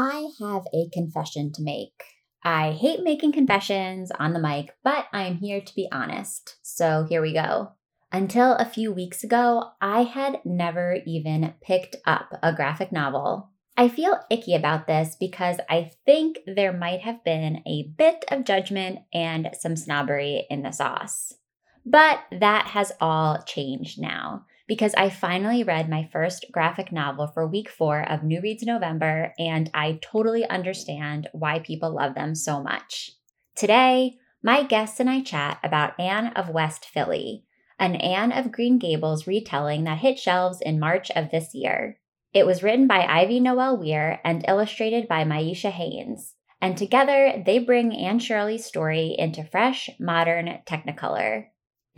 I have a confession to make. I hate making confessions on the mic, but I'm here to be honest. So here we go. Until a few weeks ago, I had never even picked up a graphic novel. I feel icky about this because I think there might have been a bit of judgment and some snobbery in the sauce. But that has all changed now because I finally read my first graphic novel for week four of New Reads November, and I totally understand why people love them so much. Today, my guests and I chat about Anne of West Philly, an Anne of Green Gables retelling that hit shelves in March of this year. It was written by Ivy Noelle Weir and illustrated by Myisha Haynes, and together they bring Anne Shirley's story into fresh, modern Technicolor.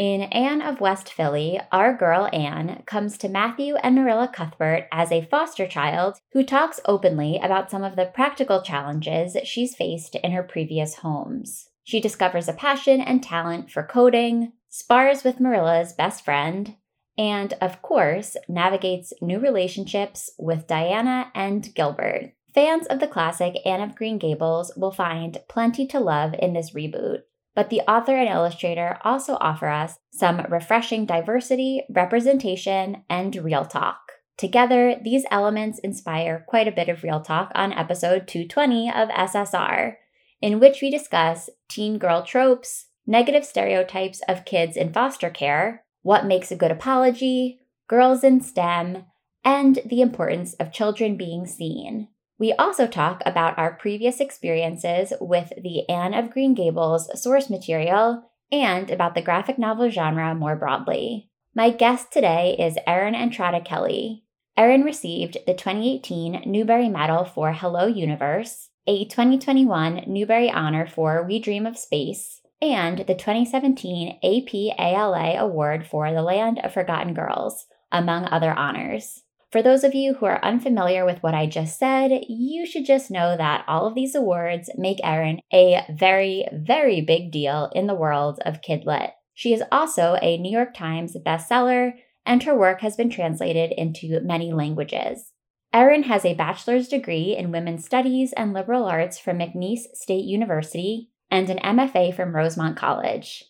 In Anne of West Philly, our girl Anne comes to Matthew and Marilla Cuthbert as a foster child who talks openly about some of the practical challenges she's faced in her previous homes. She discovers a passion and talent for coding, spars with Marilla's best friend, and, of course, navigates new relationships with Diana and Gilbert. Fans of the classic Anne of Green Gables will find plenty to love in this reboot, but the author and illustrator also offer us some refreshing diversity, representation, and real talk. Together, these elements inspire quite a bit of real talk on episode 220 of SSR, in which we discuss teen girl tropes, negative stereotypes of kids in foster care, what makes a good apology, girls in STEM, and the importance of children being seen. We also talk about our previous experiences with the Anne of Green Gables source material and about the graphic novel genre more broadly. My guest today is Erin Entrada Kelly. Erin received the 2018 Newbery Medal for Hello Universe, a 2021 Newbery Honor for We Dream of Space, and the 2017 APALA Award for The Land of Forgotten Girls, among other honors. For those of you who are unfamiliar with what I just said, you should just know that all of these awards make Erin a very, very big deal in the world of kidlit. She is also a New York Times bestseller, and her work has been translated into many languages. Erin has a bachelor's degree in women's studies and liberal arts from McNeese State University and an MFA from Rosemont College.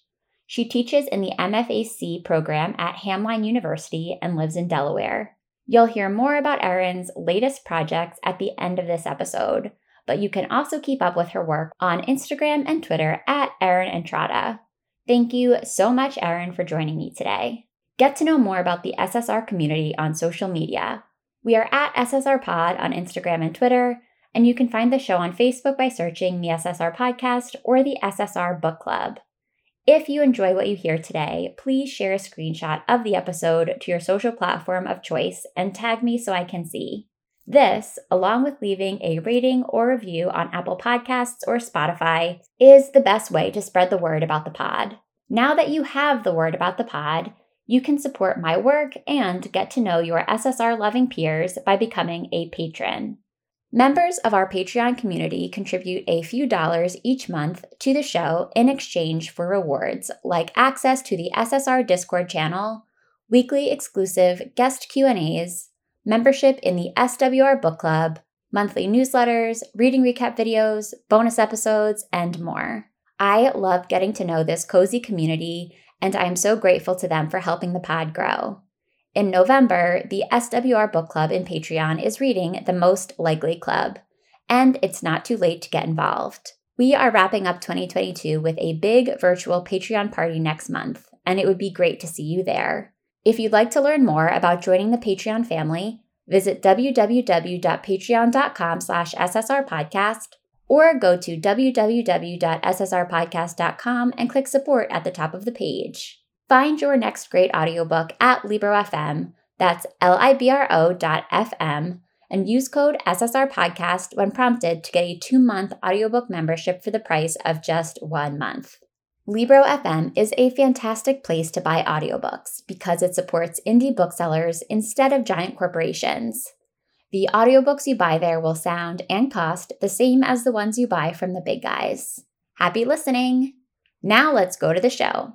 She teaches in the MFAC program at Hamline University and lives in Delaware. You'll hear more about Erin's latest projects at the end of this episode, but you can also keep up with her work on Instagram and Twitter at Erin Entrada. Thank you so much, Erin, for joining me today. Get to know more about the SSR community on social media. We are at SSR Pod on Instagram and Twitter, and you can find the show on Facebook by searching the SSR Podcast or the SSR Book Club. If you enjoy what you hear today, please share a screenshot of the episode to your social platform of choice and tag me so I can see. This, along with leaving a rating or review on Apple Podcasts or Spotify, is the best way to spread the word about the pod. Now that you have the word about the pod, you can support my work and get to know your SSR loving peers by becoming a patron. Members of our Patreon community contribute a few dollars each month to the show in exchange for rewards like access to the SSR Discord channel, weekly exclusive guest Q&As, membership in the SSR book club, monthly newsletters, reading recap videos, bonus episodes, and more. I love getting to know this cozy community, and I am so grateful to them for helping the pod grow. In November, the SSR Book Club in Patreon is reading The Most Likely Club, and it's not too late to get involved. We are wrapping up 2022 with a big virtual Patreon party next month, and it would be great to see you there. If you'd like to learn more about joining the Patreon family, visit www.patreon.com slash ssrpodcast or go to www.ssrpodcast.com and click support at the top of the page. Find your next great audiobook at Libro.fm, that's L-I-B-R-O dot F-M, and use code SSR Podcast when prompted to get a two-month audiobook membership for the price of just one month. Libro FM is a fantastic place to buy audiobooks because it supports indie booksellers instead of giant corporations. The audiobooks you buy there will sound and cost the same as the ones you buy from the big guys. Happy listening! Now let's go to the show.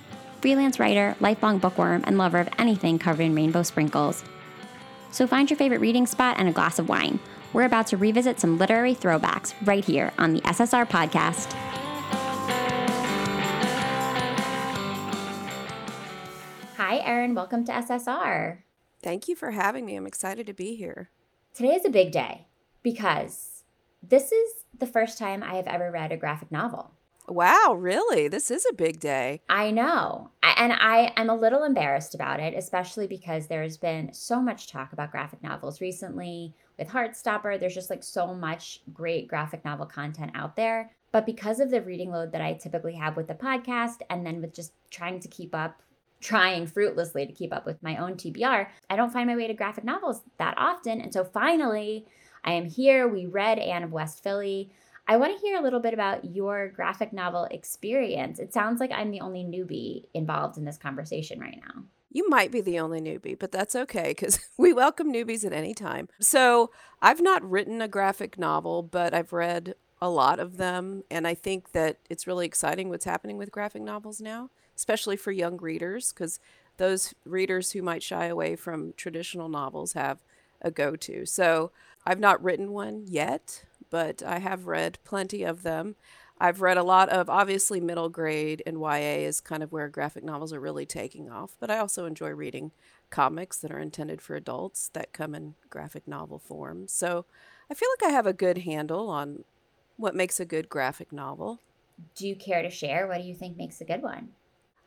freelance writer, lifelong bookworm, and lover of anything covered in rainbow sprinkles. So find your favorite reading spot and a glass of wine. We're about to revisit some literary throwbacks right here on the SSR podcast. Hi, Erin. Welcome to SSR. Thank you for having me. I'm excited to be here. Today is a big day because this is the first time I have ever read a graphic novel. Wow, really? This is a big day. I know. And I am a little embarrassed about it, especially because there's been so much talk about graphic novels recently with Heartstopper. There's just like so much great graphic novel content out there. But because of the reading load that I typically have with the podcast, and then with just trying to keep up, trying fruitlessly to keep up with my own TBR, I don't find my way to graphic novels that often. And so finally, I am here. We read Anne of West Philly. I want to hear a little bit about your graphic novel experience. It sounds like I'm the only newbie involved in this conversation right now. You might be the only newbie, but that's okay because we welcome newbies at any time. So, I've not written a graphic novel, but I've read a lot of them. And I think that it's really exciting what's happening with graphic novels now, especially for young readers, because those readers who might shy away from traditional novels have a go to. So, I've not written one yet, but I have read plenty of them. I've read a lot of obviously middle grade and YA is kind of where graphic novels are really taking off, but I also enjoy reading comics that are intended for adults that come in graphic novel form. So I feel like I have a good handle on what makes a good graphic novel. Do you care to share? What do you think makes a good one?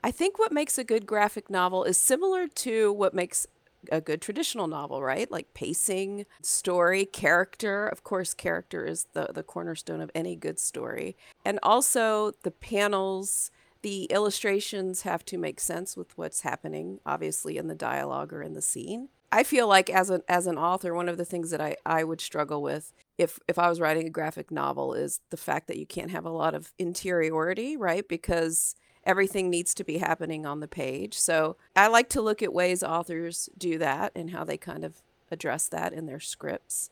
I think what makes a good graphic novel is similar to what makes a good traditional novel, right? Like pacing, story, character. Of course, character is the, the cornerstone of any good story. And also the panels, the illustrations have to make sense with what's happening, obviously, in the dialogue or in the scene. I feel like as an as an author, one of the things that I, I would struggle with if if I was writing a graphic novel is the fact that you can't have a lot of interiority, right? Because everything needs to be happening on the page. So I like to look at ways authors do that and how they kind of address that in their scripts.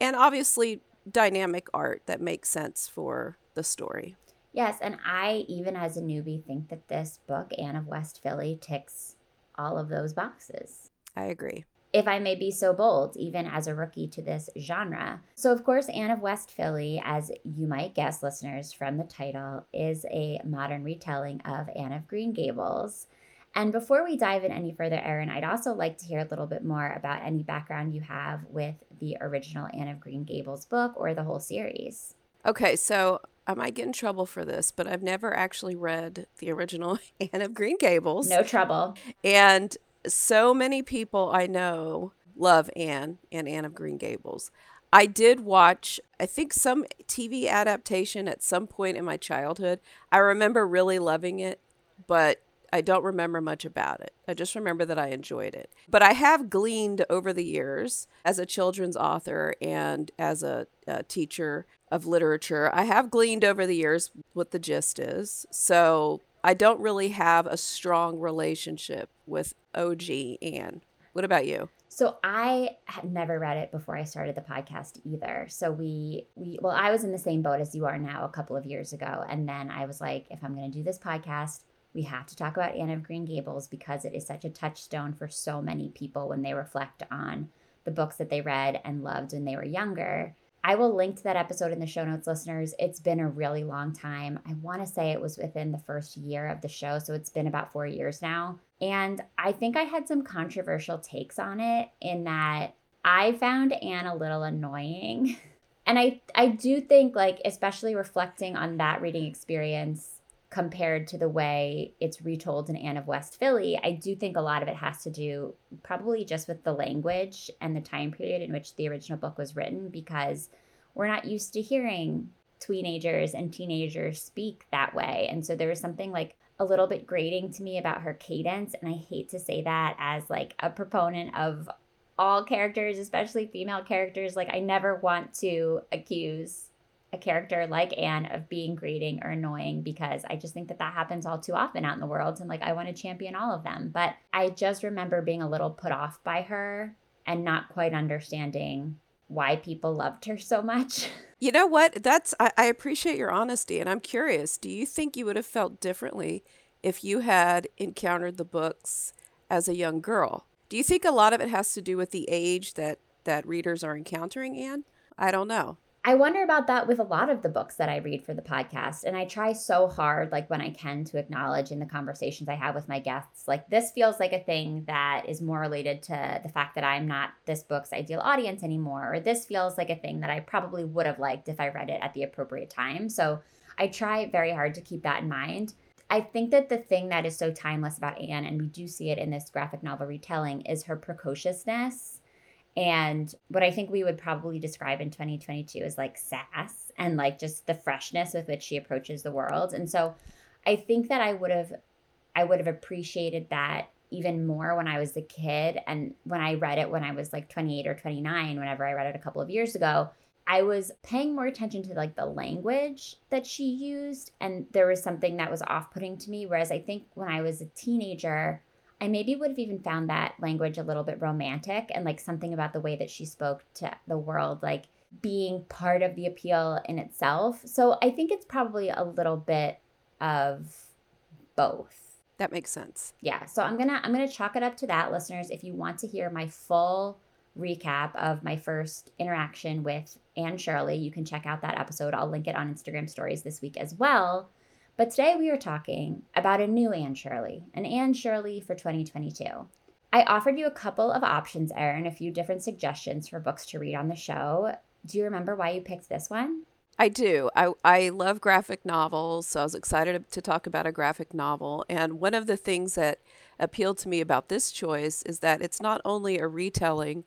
And obviously, dynamic art that makes sense for the story. Yes, and I, even as a newbie, think that this book, Anne of West Philly, ticks all of those boxes. I agree if I may be so bold, even as a rookie to this genre. So, of course, Anne of West Philly, as you might guess, listeners, from the title, is a modern retelling of Anne of Green Gables. And before we dive in any further, Erin, I'd also like to hear a little bit more about any background you have with the original Anne of Green Gables book or the whole series. Okay, so I might get in trouble for this, but I've never actually read the original Anne of Green Gables. No trouble. And so many people I know love Anne and Anne of Green Gables. I did watch, I think, some TV adaptation at some point in my childhood. I remember really loving it, but I don't remember much about it. I just remember that I enjoyed it. But I have gleaned over the years as a children's author and as a, a teacher of literature, I have gleaned over the years what the gist is. So I don't really have a strong relationship with OG Anne. What about you? So I had never read it before I started the podcast either. So we we well, I was in the same boat as you are now a couple of years ago. And then I was like, if I'm gonna do this podcast, we have to talk about Anne of Green Gables because it is such a touchstone for so many people when they reflect on the books that they read and loved when they were younger. I will link to that episode in the show notes, listeners. It's been a really long time. I want to say it was within the first year of the show. So it's been about four years now. And I think I had some controversial takes on it in that I found Anne a little annoying. And I, I do think, like, especially reflecting on that reading experience, compared to the way it's retold in Anne of West Philly, I do think a lot of it has to do probably just with the language and the time period in which the original book was written because we're not used to hearing teenagers and teenagers speak that way. And so there was something like a little bit grating to me about her cadence. And I hate to say that as like a proponent of all characters, especially female characters. Like, I never want to accuse a character like Anne of being grating or annoying because I just think that that happens all too often out in the world. And like, I want to champion all of them. But I just remember being a little put off by her and not quite understanding why people loved her so much. You know what? That's I, I appreciate your honesty, and I'm curious. Do you think you would have felt differently if you had encountered the books as a young girl? Do you think a lot of it has to do with the age that that readers are encountering, Anne? I don't know. I wonder about that with a lot of the books that I read for the podcast. And I try so hard, like when I can, to acknowledge in the conversations I have with my guests, like this feels like a thing that is more related to the fact that I'm not this book's ideal audience anymore. Or this feels like a thing that I probably would have liked if I read it at the appropriate time. So I try very hard to keep that in mind. I think that the thing that is so timeless about Anne, and we do see it in this graphic novel retelling, is her precociousness and what I think we would probably describe in 2022 is like sass and like just the freshness with which she approaches the world. And so I think that I would have I would have appreciated that even more when I was a kid. And when I read it when I was like 28 or 29 whenever I read it a couple of years ago I was paying more attention to like the language that she used. And there was something that was off-putting to me. Whereas I think when I was a teenager I maybe would have even found that language a little bit romantic and like something about the way that she spoke to the world, like being part of the appeal in itself. So I think it's probably a little bit of both. That makes sense. Yeah. So I'm gonna I'm gonna chalk it up to that, listeners. If you want to hear my full recap of my first interaction with Anne Shirley, you can check out that episode. I'll link it on Instagram stories this week as well. But today we are talking about a new Anne Shirley, an Anne Shirley for 2022. I offered you a couple of options, Erin, a few different suggestions for books to read on the show. Do you remember why you picked this one? I do. I, I love graphic novels, so I was excited to talk about a graphic novel. And one of the things that appealed to me about this choice is that it's not only a retelling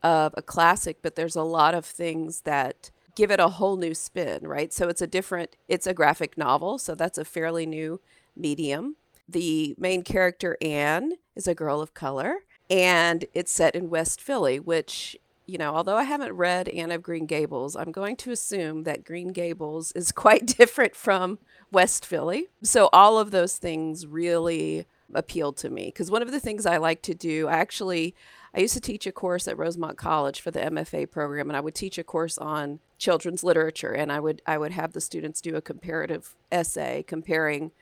of a classic, but there's a lot of things that give it a whole new spin, right? So it's a different, it's a graphic novel, so that's a fairly new medium. The main character, Anne, is a girl of color, and it's set in West Philly, which, you know, although I haven't read Anne of Green Gables, I'm going to assume that Green Gables is quite different from West Philly. So all of those things really appealed to me because one of the things I like to do, I actually I used to teach a course at Rosemont College for the MFA program, and I would teach a course on children's literature, and I would I would have the students do a comparative essay comparing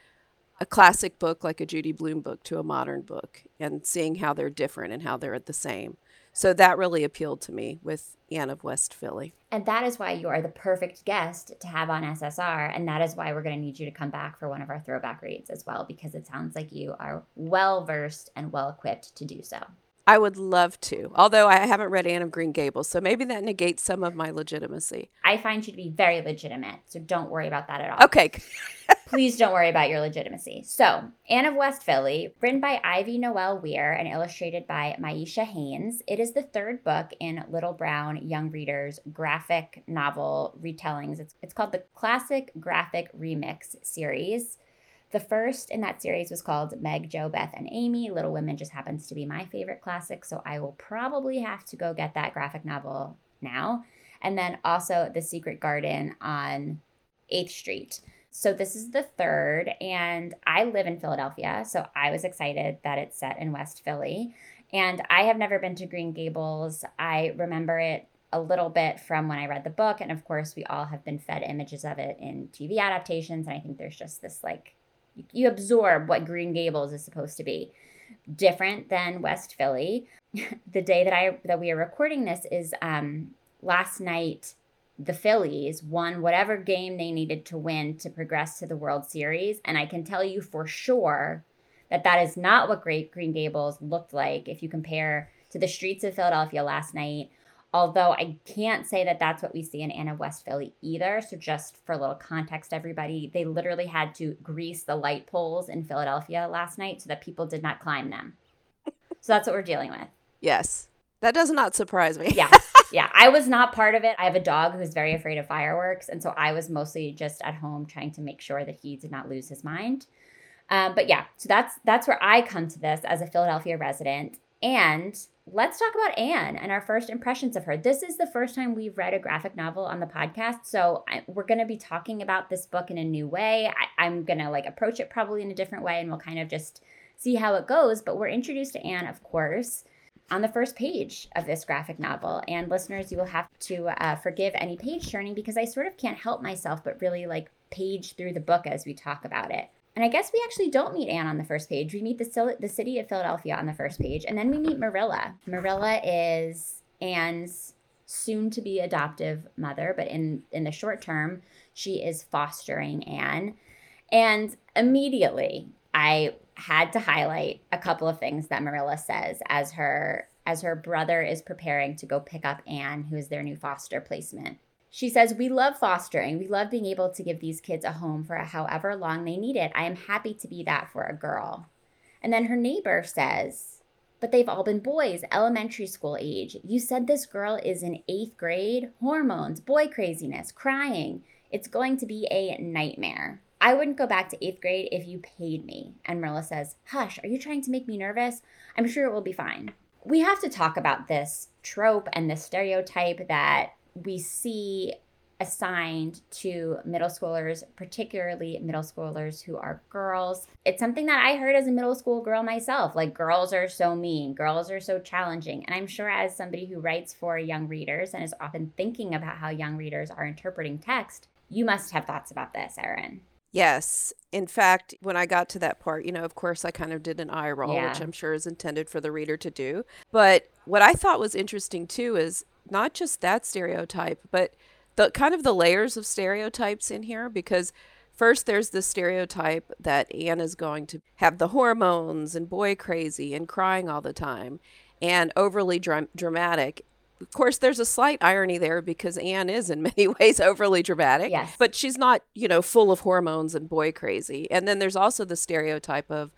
a classic book like a Judy Blume book to a modern book, and seeing how they're different and how they're at the same. So that really appealed to me with Anne of West Philly. And that is why you are the perfect guest to have on SSR. And that is why we're going to need you to come back for one of our throwback reads as well, because it sounds like you are well versed and well equipped to do so. I would love to, although I haven't read Anne of Green Gables, so maybe that negates some of my legitimacy. I find you to be very legitimate, so don't worry about that at all. Okay. Please don't worry about your legitimacy. So, Anne of West Philly, written by Ivy Noelle Weir and illustrated by Myisha Haynes. It is the third book in Little Brown Young Readers graphic novel retellings. It's, it's called the Classic Graphic Remix series. The first in that series was called Meg, Jo, Beth, and Amy. Little Women just happens to be my favorite classic, so I will probably have to go get that graphic novel now. And then also The Secret Garden on 8th Street. So this is the third, and I live in Philadelphia, so I was excited that it's set in West Philly. And I have never been to Green Gables. I remember it a little bit from when I read the book, and of course, we all have been fed images of it in TV adaptations. And I think there's just this like you absorb what Green Gables is supposed to be. Different than West Philly. the day that I that we are recording this is um, last night. The Phillies won whatever game they needed to win to progress to the World Series, and I can tell you for sure that that is not what Great Green Gables looked like if you compare to the streets of Philadelphia last night Although I can't say that that's what we see in Anne of West Philly either. So, just for a little context, everybody, they literally had to grease the light poles in Philadelphia last night so that people did not climb them. So, that's what we're dealing with. Yes. That does not surprise me. yeah. Yeah. I was not part of it. I have a dog who's very afraid of fireworks. And so I was mostly just at home trying to make sure that he did not lose his mind. Um, but yeah, so that's that's where I come to this as a Philadelphia resident. And let's talk about Anne and our first impressions of her. This is the first time we've read a graphic novel on the podcast, so I, we're going to be talking about this book in a new way. I, I'm going to like approach it probably in a different way, and we'll kind of just see how it goes. But we're introduced to Anne, of course, on the first page of this graphic novel. And listeners, you will have to uh, forgive any page turning because I sort of can't help myself but really like page through the book as we talk about it. And I guess we actually don't meet Anne on the first page. We meet the, the city of Philadelphia on the first page, and then we meet Marilla. Marilla is Anne's soon to be adoptive mother, but in, in the short term, she is fostering Anne. And immediately, I had to highlight a couple of things that Marilla says as her as her brother is preparing to go pick up Anne, who is their new foster placement. She says, We love fostering. We love being able to give these kids a home for however long they need it. I am happy to be that for a girl. And then her neighbor says, But they've all been boys, elementary school age. You said this girl is in eighth grade? Hormones, boy craziness, crying. It's going to be a nightmare. I wouldn't go back to eighth grade if you paid me. And Marilla says, Hush, are you trying to make me nervous? I'm sure it will be fine. We have to talk about this trope and this stereotype that we see assigned to middle schoolers, particularly middle schoolers who are girls. It's something that I heard as a middle school girl myself. Like, girls are so mean, girls are so challenging. And I'm sure, as somebody who writes for young readers and is often thinking about how young readers are interpreting text, you must have thoughts about this, Erin. Yes. In fact, when I got to that part, you know, of course, I kind of did an eye roll, yeah. which I'm sure is intended for the reader to do. But what I thought was interesting too is not just that stereotype, but the kind of the layers of stereotypes in here because first there's the stereotype that Anne is going to have the hormones and boy crazy and crying all the time and overly dra- dramatic. Of course, there's a slight irony there because Anne is in many ways overly dramatic. Yes. But she's not, you know, full of hormones and boy crazy. And then there's also the stereotype of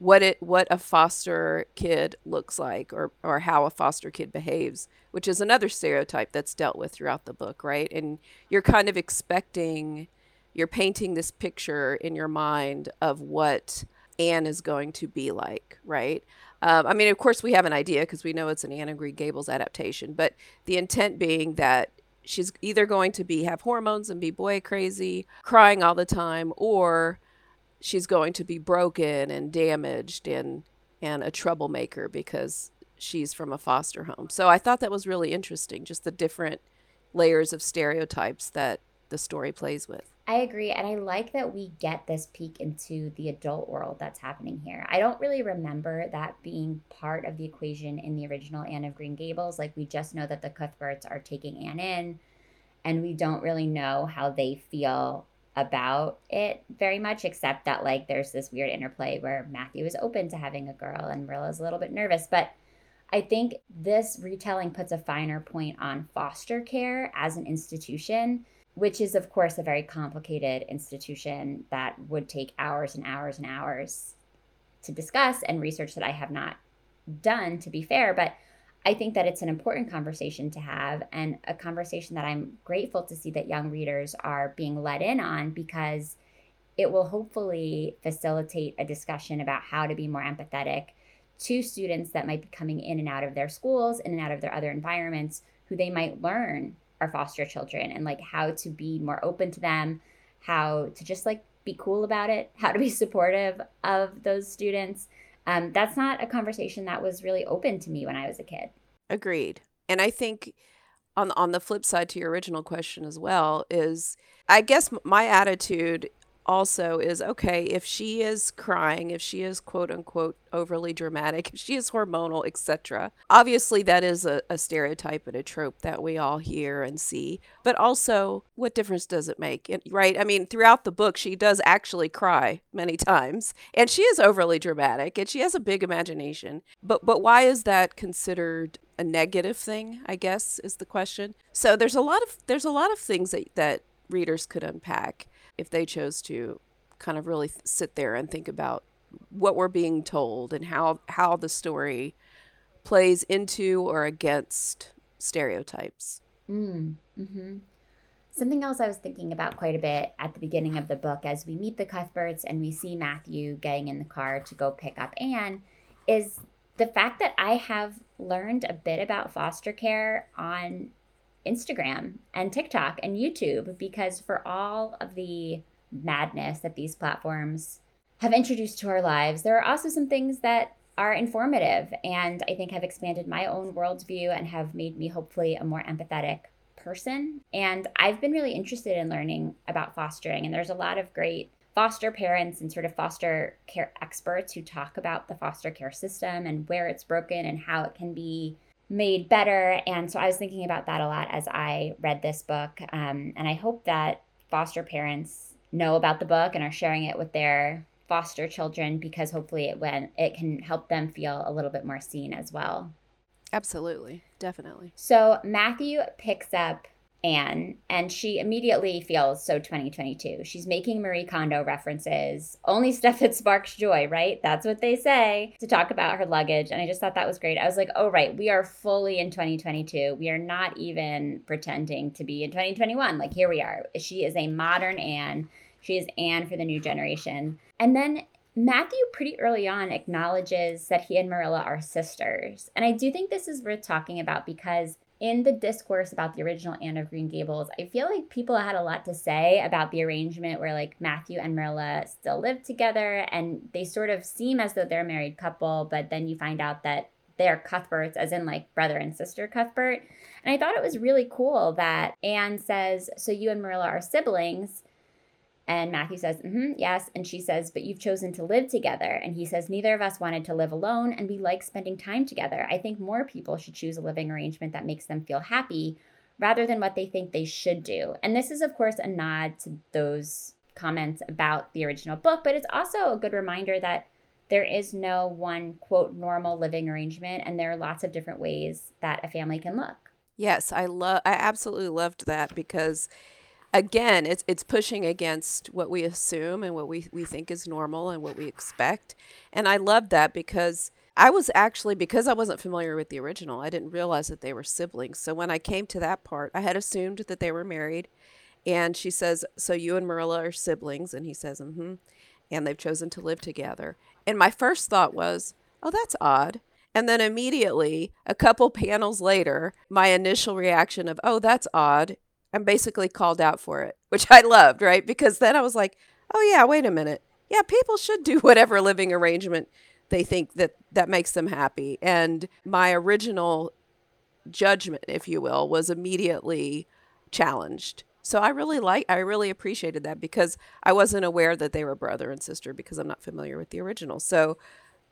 what it what a foster kid looks like or or how a foster kid behaves which is another stereotype that's dealt with throughout the book right? And you're kind of expecting you're painting this picture in your mind of what Anne is going to be like right? Um, I mean of course we have an idea because we know it's an Anne and Green Gables adaptation but the intent being that she's either going to be have hormones and be boy crazy crying all the time or she's going to be broken and damaged and and a troublemaker because she's from a foster home. So I thought that was really interesting, just the different layers of stereotypes that the story plays with. I agree. And I like that we get this peek into the adult world that's happening here. I don't really remember that being part of the equation in the original Anne of Green Gables. Like, we just know that the Cuthberts are taking Anne in, and we don't really know how they feel about it very much, except that like there's this weird interplay where Matthew is open to having a girl and Marilla's a little bit nervous. But I think this retelling puts a finer point on foster care as an institution, which is, of course, a very complicated institution that would take hours and hours and hours to discuss and research that I have not done, to be fair. But I think that it's an important conversation to have and a conversation that I'm grateful to see that young readers are being let in on because it will hopefully facilitate a discussion about how to be more empathetic to students that might be coming in and out of their schools, in and out of their other environments, who they might learn are foster children and like how to be more open to them, how to just like be cool about it, how to be supportive of those students um, that's not a conversation that was really open to me when I was a kid. Agreed. And I think on on the flip side to your original question as well is I guess my attitude also is okay if she is crying if she is quote unquote overly dramatic if she is hormonal etc obviously that is a, a, stereotype and a trope that we all hear and see. But also what difference does it make? Right i mean throughout the book she does actually cry many times and she is overly dramatic and she has a big imagination. But but why is that considered a negative thing i guess is the question. So there's a lot of there's a lot of things that that readers could unpack if they chose to kind of really sit there and think about what we're being told and how how the story plays into or against stereotypes. Mm, hmm Something else I was thinking about quite a bit at the beginning of the book as we meet the Cuthberts and we see Matthew getting in the car to go pick up Anne is the fact that I have learned a bit about foster care on Instagram and TikTok and YouTube because for all of the madness that these platforms have introduced to our lives, there are also some things that are informative and I think have expanded my own worldview and have made me hopefully a more empathetic person. And I've been really interested in learning about fostering, and there's a lot of great foster parents and sort of foster care experts who talk about the foster care system and where it's broken and how it can be made better. And so I was thinking about that a lot as I read this book. Um, and I hope that foster parents know about the book and are sharing it with their foster children because hopefully it when it can help them feel a little bit more seen as well. Absolutely. Definitely. So Matthew picks up Anne, and she immediately feels so 2022. She's making Marie Kondo references, only stuff that sparks joy, right? That's what they say to talk about her luggage. And I just thought that was great. I was like, oh, right, we are fully in 2022. We are not even pretending to be in 2021. Like, here we are. She is a modern Anne. She is Anne for the new generation. And then Matthew pretty early on acknowledges that he and Marilla are sisters. And I do think this is worth talking about because in the discourse about the original Anne of Green Gables, I feel like people had a lot to say about the arrangement where like Matthew and Marilla still live together and they sort of seem as though they're a married couple, but then you find out that they're Cuthberts, as in like brother and sister Cuthbert. And I thought it was really cool that Anne says, So you and Marilla are siblings. And Matthew says, mm-hmm, yes. And she says, but you've chosen to live together. And he says, neither of us wanted to live alone and we like spending time together. I think more people should choose a living arrangement that makes them feel happy rather than what they think they should do. And this is, of course, a nod to those comments about the original book, but it's also a good reminder that there is no one, quote, normal living arrangement. And there are lots of different ways that a family can look. Yes, I love I absolutely loved that because again, it's it's pushing against what we assume and what we, we think is normal and what we expect. And I love that because I was actually because I wasn't familiar with the original, I didn't realize that they were siblings. So when I came to that part, I had assumed that they were married. And she says, "So you and Marilla are siblings?" And he says, "Mm-hmm." And they've chosen to live together. And my first thought was, "Oh, that's odd." And then immediately, a couple panels later, my initial reaction of, "Oh, that's odd," I'm basically called out for it, which I loved, right? Because then I was like, oh yeah, wait a minute. Yeah, people should do whatever living arrangement they think that that makes them happy. And my original judgment, if you will, was immediately challenged. So I really like I really appreciated that because I wasn't aware that they were brother and sister because I'm not familiar with the original. So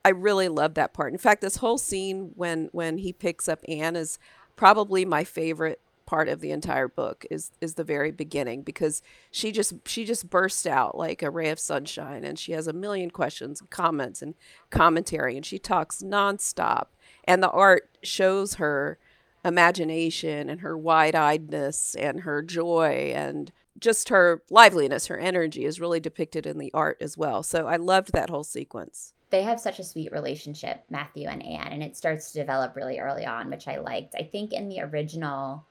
I really love that part. In fact, this whole scene when when he picks up Anne is probably my favorite part of the entire book is is the very beginning because she just she just bursts out like a ray of sunshine and she has a million questions and comments and commentary and she talks nonstop. And the art shows her imagination and her wide-eyedness and her joy and just her liveliness. Her energy is really depicted in the art as well. So i loved that whole sequence. They have such a sweet relationship, Matthew and Anne, and it starts to develop really early on, which I liked. I think in the original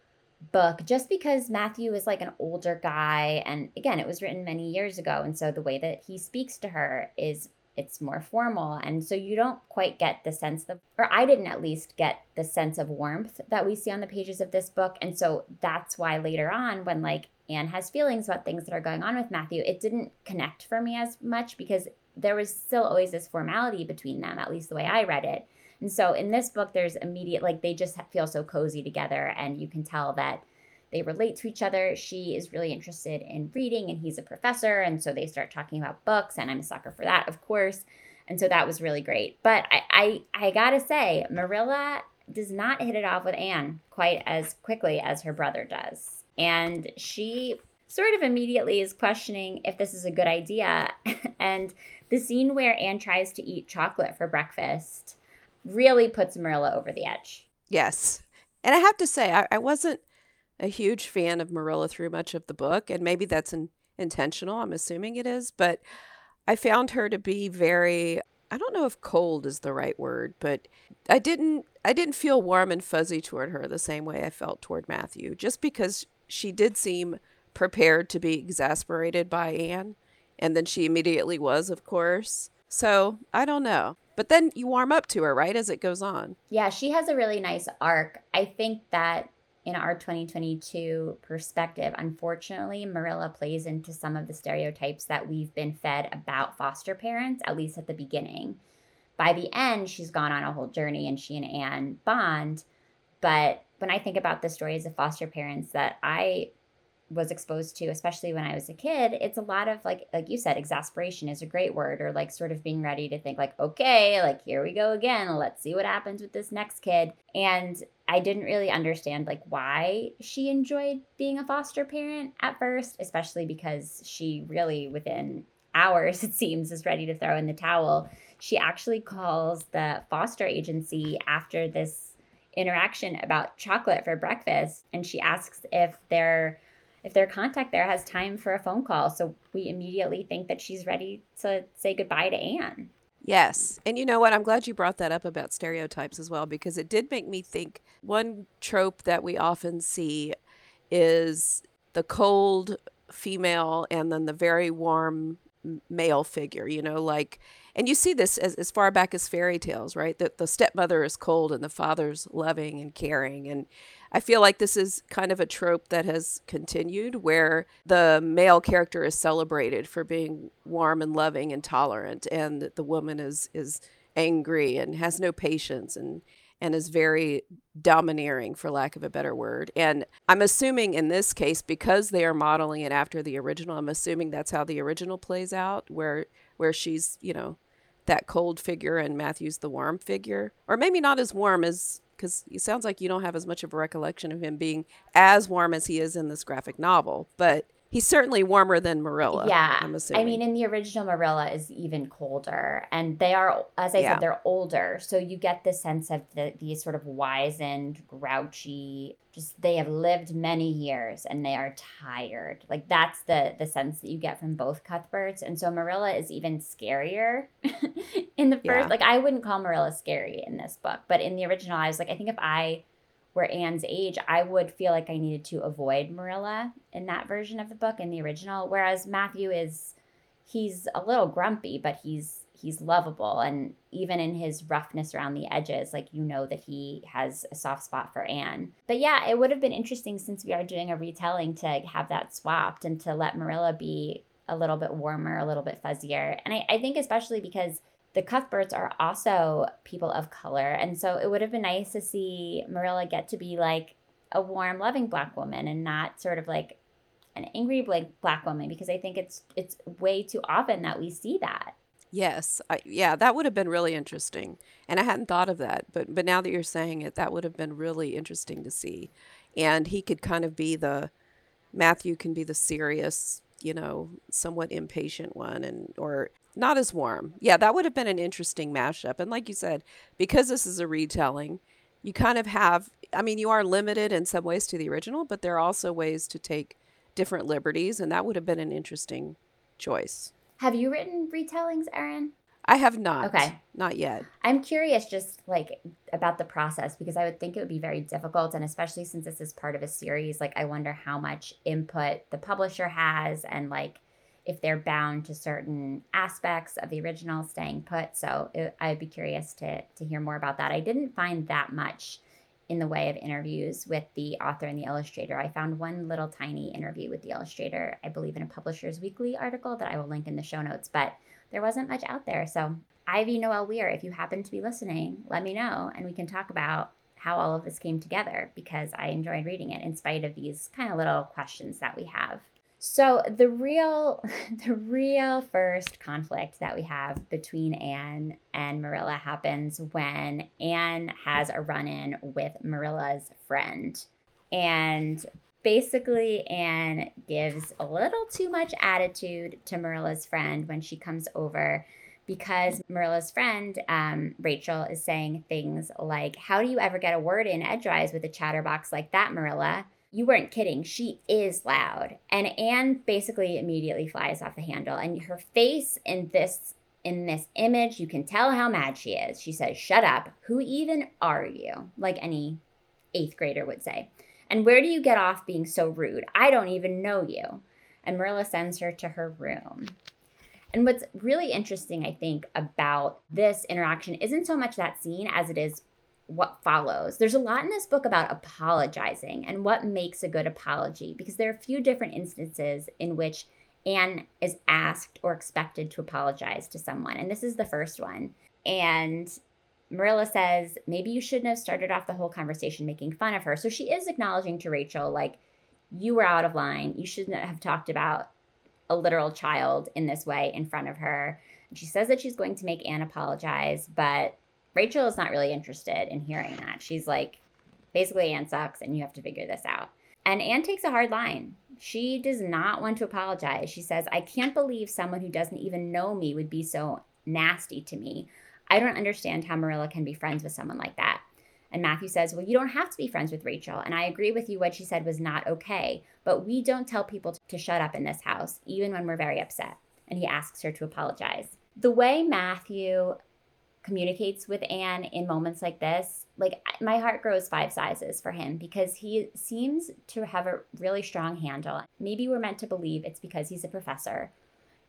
book just because Matthew is like an older guy and again it was written many years ago and so the way that he speaks to her is it's more formal and so you don't quite get the sense of or I didn't at least get the sense of warmth that we see on the pages of this book and so that's why later on when like Anne has feelings about things that are going on with Matthew it didn't connect for me as much because there was still always this formality between them at least the way I read it and so in this book, there's immediate, like they just feel so cozy together, and you can tell that they relate to each other. She is really interested in reading, and he's a professor. And so they start talking about books, and I'm a sucker for that, of course. And so that was really great. But I, I, I gotta say, Marilla does not hit it off with Anne quite as quickly as her brother does. And she sort of immediately is questioning if this is a good idea. and the scene where Anne tries to eat chocolate for breakfast really puts Marilla over the edge. Yes. And I have to say, I, I wasn't a huge fan of Marilla through much of the book, and maybe that's intentional. I'm assuming it is, but I found her to be very I don't know if cold is the right word, but I didn't I didn't feel warm and fuzzy toward her the same way I felt toward Matthew, just because she did seem prepared to be exasperated by Anne, and then she immediately was, of course. So I don't know. But then you warm up to her, right, as it goes on. Yeah, she has a really nice arc. I think that in our 2022 perspective, unfortunately, Marilla plays into some of the stereotypes that we've been fed about foster parents, at least at the beginning. By the end, she's gone on a whole journey and she and Anne bond. But when I think about the stories of foster parents that I was exposed to especially when i was a kid it's a lot of like like you said exasperation is a great word or like sort of being ready to think like okay like here we go again let's see what happens with this next kid. And i didn't really understand like why she enjoyed being a foster parent at first especially because she really within hours it seems is ready to throw in the towel. She actually calls the foster agency after this interaction about chocolate for breakfast and she asks if they're if their contact there has time for a phone call. So we immediately think that she's ready to say goodbye to Anne. Yes. And you know what? I'm glad you brought that up about stereotypes as well, because it did make me think one trope that we often see is the cold female and then the very warm male figure, you know, like, and you see this as, as far back as fairy tales, right? That the stepmother is cold and the father's loving and caring. And I feel like this is kind of a trope that has continued where the male character is celebrated for being warm and loving and tolerant and the woman is is angry and has no patience and and is very domineering for lack of a better word. And I'm assuming in this case because they are modeling it after the original, I'm assuming that's how the original plays out where where she's, you know, that cold figure and Matthew's the warm figure. Or maybe not as warm as because it sounds like you don't have as much of a recollection of him being as warm as he is in this graphic novel. But He's certainly warmer than Marilla. Yeah. I'm assuming. I mean, in the original, Marilla is even colder. And they are, as I yeah. said, they're older. So you get the sense of the, these sort of wizened, grouchy, just they have lived many years and they are tired. Like that's the the sense that you get from both Cuthberts. And so Marilla is even scarier in the first. Yeah. Like I wouldn't call Marilla scary in this book. But in the original, I was like, I think if I were Anne's age, I would feel like I needed to avoid Marilla in that version of the book in the original. Whereas Matthew is he's a little grumpy, but he's he's lovable and even in his roughness around the edges, like you know that he has a soft spot for Anne. But yeah, it would have been interesting since we are doing a retelling to have that swapped and to let Marilla be a little bit warmer, a little bit fuzzier. And I, I think especially because the Cuthberts are also people of color. And so it would have been nice to see Marilla get to be like a warm, loving black woman and not sort of like an angry black woman because I think it's it's way too often that we see that. Yes, I, yeah, that would have been really interesting, and I hadn't thought of that. But but now that you're saying it, that would have been really interesting to see. And he could kind of be the Matthew can be the serious, you know, somewhat impatient one, and or not as warm. Yeah, that would have been an interesting mashup. And like you said, because this is a retelling, you kind of have, I mean, you are limited in some ways to the original, but there are also ways to take different liberties. And that would have been an interesting choice. Have you written retellings, Erin? I have not. Okay. Not yet. I'm curious just like about the process because I would think it would be very difficult. And especially since this is part of a series, like I wonder how much input the publisher has and like if they're bound to certain aspects of the original staying put. So it, I'd be curious to, to hear more about that. I didn't find that much in the way of interviews with the author and the illustrator. I found one little tiny interview with the illustrator, I believe in a Publishers Weekly article that I will link in the show notes, but there wasn't much out there. So, Ivy Noelle Weir, if you happen to be listening, let me know and we can talk about how all of this came together because I enjoyed reading it in spite of these kind of little questions that we have. So the real the real first conflict that we have between Anne and Marilla happens when Anne has a run-in with Marilla's friend. And basically Anne gives a little too much attitude to Marilla's friend when she comes over because Marilla's friend, um, Rachel, is saying things like, How do you ever get a word in edgewise with a chatterbox like that, Marilla? You weren't kidding. She is loud. And Anne basically immediately flies off the handle. And her face in this in this image, you can tell how mad she is. She says, Shut up. Who even are you? Like any eighth grader would say. And where do you get off being so rude? I don't even know you. And Marilla sends her to her room. And what's really interesting, I think, about this interaction isn't so much that scene as it is what follows. There's a lot in this book about apologizing and what makes a good apology because there are a few different instances in which Anne is asked or expected to apologize to someone. And this is the first one. And Marilla says, maybe you shouldn't have started off the whole conversation making fun of her. So she is acknowledging to Rachel, like, you were out of line. You shouldn't have talked about a literal child in this way in front of her. And she says that she's going to make Anne apologize, but Rachel is not really interested in hearing that. She's like, basically, Anne sucks and you have to figure this out. And Anne takes a hard line. She does not want to apologize. She says, I can't believe someone who doesn't even know me would be so nasty to me. I don't understand how Marilla can be friends with someone like that. And Matthew says, Well, you don't have to be friends with Rachel. And I agree with you, what she said was not okay. But we don't tell people to shut up in this house, even when we're very upset. And he asks her to apologize. The way Matthew communicates with Anne in moments like this, like my heart grows five sizes for him because he seems to have a really strong handle. Maybe we're meant to believe it's because he's a professor.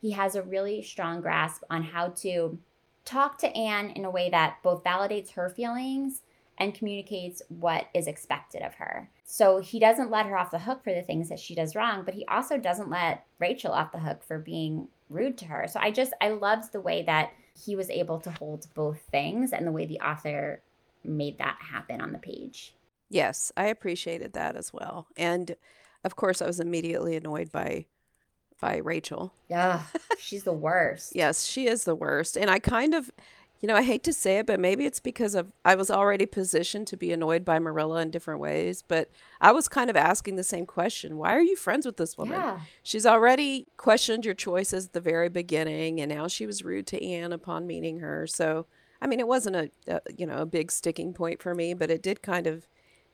He has a really strong grasp on how to talk to Anne in a way that both validates her feelings and communicates what is expected of her. So he doesn't let her off the hook for the things that she does wrong, but he also doesn't let Rachel off the hook for being rude to her. So I just, I loved the way that he was able to hold both things and the way the author made that happen on the page. Yes, I appreciated that as well. And of course, I was immediately annoyed by by Rachel. Yeah, she's the worst. yes, she is the worst. And I kind of you know, I hate to say it, but maybe it's because of I was already positioned to be annoyed by Marilla in different ways. But I was kind of asking the same question: Why are you friends with this woman? Yeah. She's already questioned your choices at the very beginning, and now she was rude to Anne upon meeting her. So, I mean, it wasn't a, a you know a big sticking point for me, but it did kind of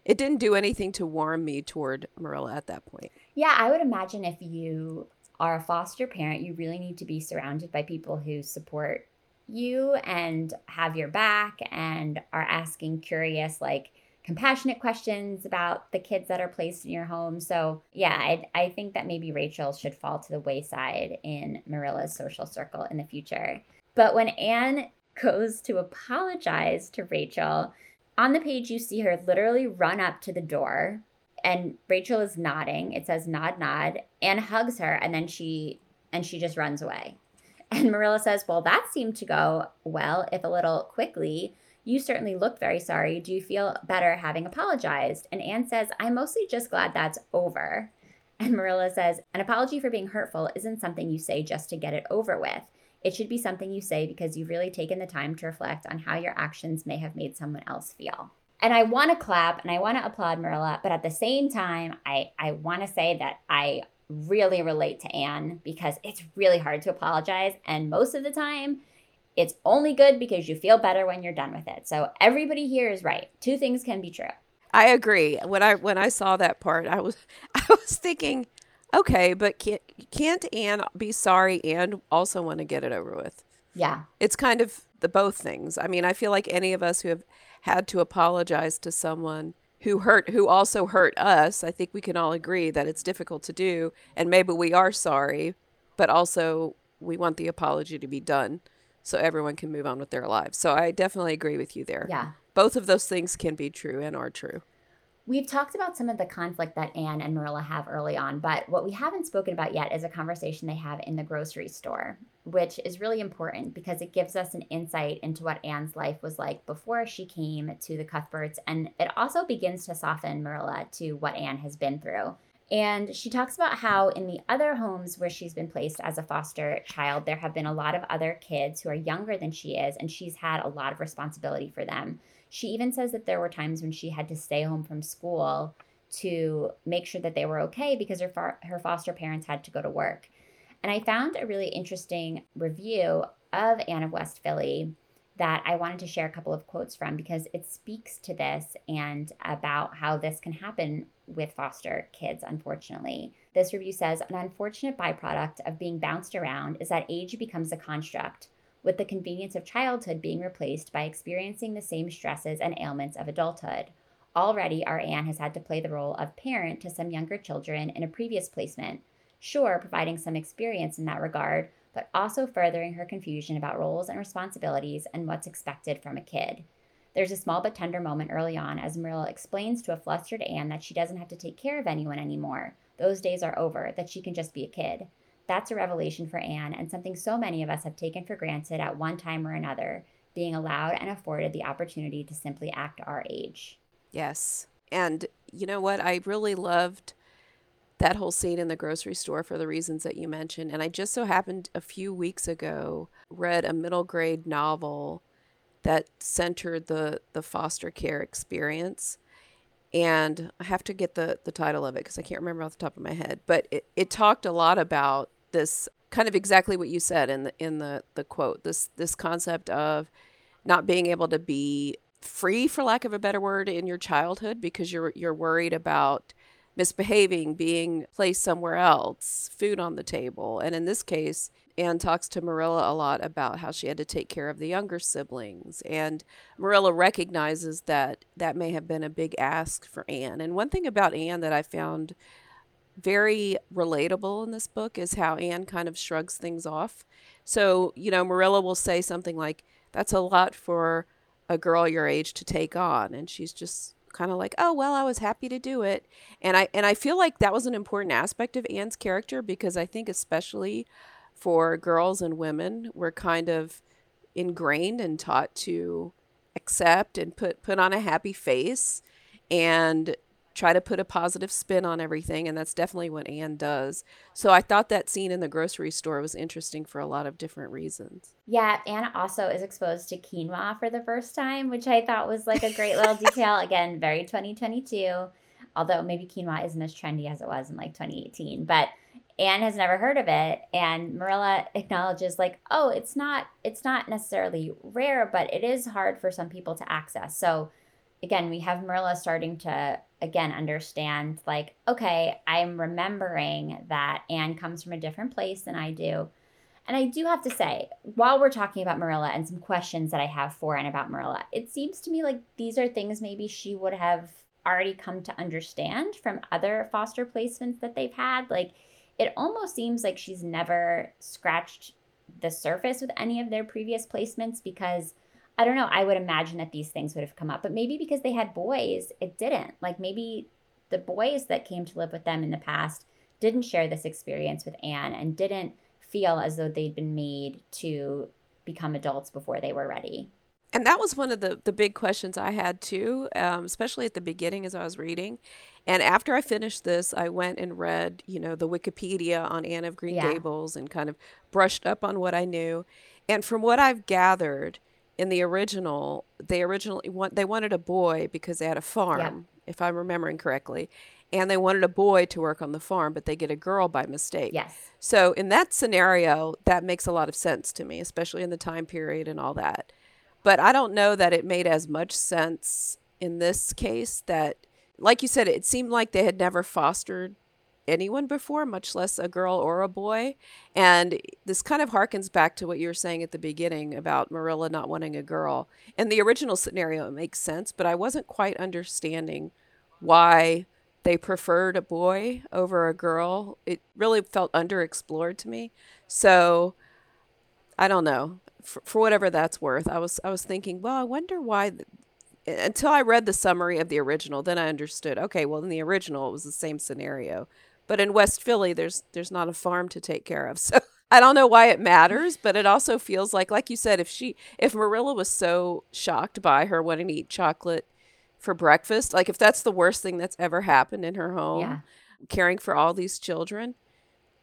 it didn't do anything to warm me toward Marilla at that point. Yeah, I would imagine if you are a foster parent, you really need to be surrounded by people who support you and have your back and are asking curious, like compassionate questions about the kids that are placed in your home. So, yeah, I, I think that maybe Rachel should fall to the wayside in Marilla's social circle in the future. But when Anne goes to apologize to Rachel, on the page you see her literally run up to the door and Rachel is nodding. It says nod nod. Anne hugs her and then she and she just runs away. And Marilla says, Well, that seemed to go well, if a little quickly. You certainly look very sorry. Do you feel better having apologized? And Anne says, I'm mostly just glad that's over. And Marilla says, An apology for being hurtful isn't something you say just to get it over with. It should be something you say because you've really taken the time to reflect on how your actions may have made someone else feel. And I want to clap and I want to applaud Marilla, but at the same time, I, I want to say that I really relate to Anne because it's really hard to apologize. And most of the time, it's only good because you feel better when you're done with it. So everybody here is right. Two things can be true. I agree. When I when I saw that part, I was I was thinking, okay, but can't can't Anne be sorry and also want to get it over with? Yeah. It's kind of the both things. I mean, I feel like any of us who have had to apologize to someone who hurt who also hurt us i think we can all agree that it's difficult to do and maybe we are sorry but also we want the apology to be done so everyone can move on with their lives. So i definitely agree with you there. Yeah. both of those things can be true and are true We've talked about some of the conflict that Anne and Marilla have early on, but what we haven't spoken about yet is a conversation they have in the grocery store, which is really important because it gives us an insight into what Anne's life was like before she came to the Cuthberts, and it also begins to soften Marilla to what Anne has been through. And she talks about how in the other homes where she's been placed as a foster child, there have been a lot of other kids who are younger than she is, and she's had a lot of responsibility for them. She even says that there were times when she had to stay home from school to make sure that they were okay because her far- her foster parents had to go to work. And I found a really interesting review of Anne of West Philly that I wanted to share a couple of quotes from because it speaks to this and about how this can happen with foster kids, unfortunately. This review says An unfortunate byproduct of being bounced around is that age becomes a construct, with the convenience of childhood being replaced by experiencing the same stresses and ailments of adulthood. Already, our Anne has had to play the role of parent to some younger children in a previous placement. Sure, providing some experience in that regard, but also furthering her confusion about roles and responsibilities and what's expected from a kid. There's a small but tender moment early on as Marilla explains to a flustered Anne that she doesn't have to take care of anyone anymore. Those days are over, that she can just be a kid. That's a revelation for Anne and something so many of us have taken for granted at one time or another, being allowed and afforded the opportunity to simply act our age. Yes. And you know what? I really loved that whole scene in the grocery store for the reasons that you mentioned. And I just so happened a few weeks ago read a middle grade novel that centered the the foster care experience. And I have to get the, the title of it because I can't remember off the top of my head. But it, it talked a lot about this kind of exactly what you said in the in the, the quote. This this concept of not being able to be free for lack of a better word in your childhood because you're you're worried about misbehaving, being placed somewhere else, food on the table. And in this case, Anne talks to Marilla a lot about how she had to take care of the younger siblings. And Marilla recognizes that that may have been a big ask for Anne. And one thing about Anne that I found very relatable in this book is how Anne kind of shrugs things off. So, you know, Marilla will say something like, That's a lot for a girl your age to take on. And she's just kind of like, oh well, I was happy to do it. And I and I feel like that was an important aspect of Anne's character because I think especially for girls and women, we're kind of ingrained and taught to accept and put put on a happy face and try to put a positive spin on everything and that's definitely what Anne does. So I thought that scene in the grocery store was interesting for a lot of different reasons. Yeah, Anne also is exposed to quinoa for the first time, which I thought was like a great little detail. Again, very 2022, although maybe quinoa isn't as trendy as it was in like 2018, but Anne has never heard of it and Marilla acknowledges like, "Oh, it's not it's not necessarily rare, but it is hard for some people to access." So again, we have Marilla starting to again understand like, okay, I'm remembering that Anne comes from a different place than I do. And I do have to say, while we're talking about Marilla and some questions that I have for Anne about Marilla, it seems to me like these are things maybe she would have already come to understand from other foster placements that they've had. Like, it almost seems like she's never scratched the surface with any of their previous placements because I don't know. I would imagine that these things would have come up, but maybe because they had boys, it didn't. Like maybe the boys that came to live with them in the past didn't share this experience with Anne and didn't feel as though they'd been made to become adults before they were ready. And that was one of the, the big questions I had too, um, especially at the beginning as I was reading. And after I finished this, I went and read, you know, the Wikipedia on Anne of Green yeah. Gables and kind of brushed up on what I knew. And from what I've gathered, in the original, they originally want they wanted a boy because they had a farm, yeah. if I'm remembering correctly, and they wanted a boy to work on the farm, but they get a girl by mistake. Yes. So in that scenario, that makes a lot of sense to me, especially in the time period and all that. But I don't know that it made as much sense in this case that like you said, it seemed like they had never fostered anyone before, much less a girl or a boy. And this kind of harkens back to what you were saying at the beginning about Marilla not wanting a girl. In the original scenario, makes sense, but I wasn't quite understanding why they preferred a boy over a girl. It really felt underexplored to me. So I don't know. For, for whatever that's worth, I was I was thinking, well, I wonder why until I read the summary of the original, then I understood. Okay, well, in the original, it was the same scenario. But in West Philly, there's there's not a farm to take care of. So I don't know why it matters, but it also feels like, like you said, if she, if Marilla was so shocked by her wanting to eat chocolate for breakfast, like if that's the worst thing that's ever happened in her home, yeah. caring for all these children,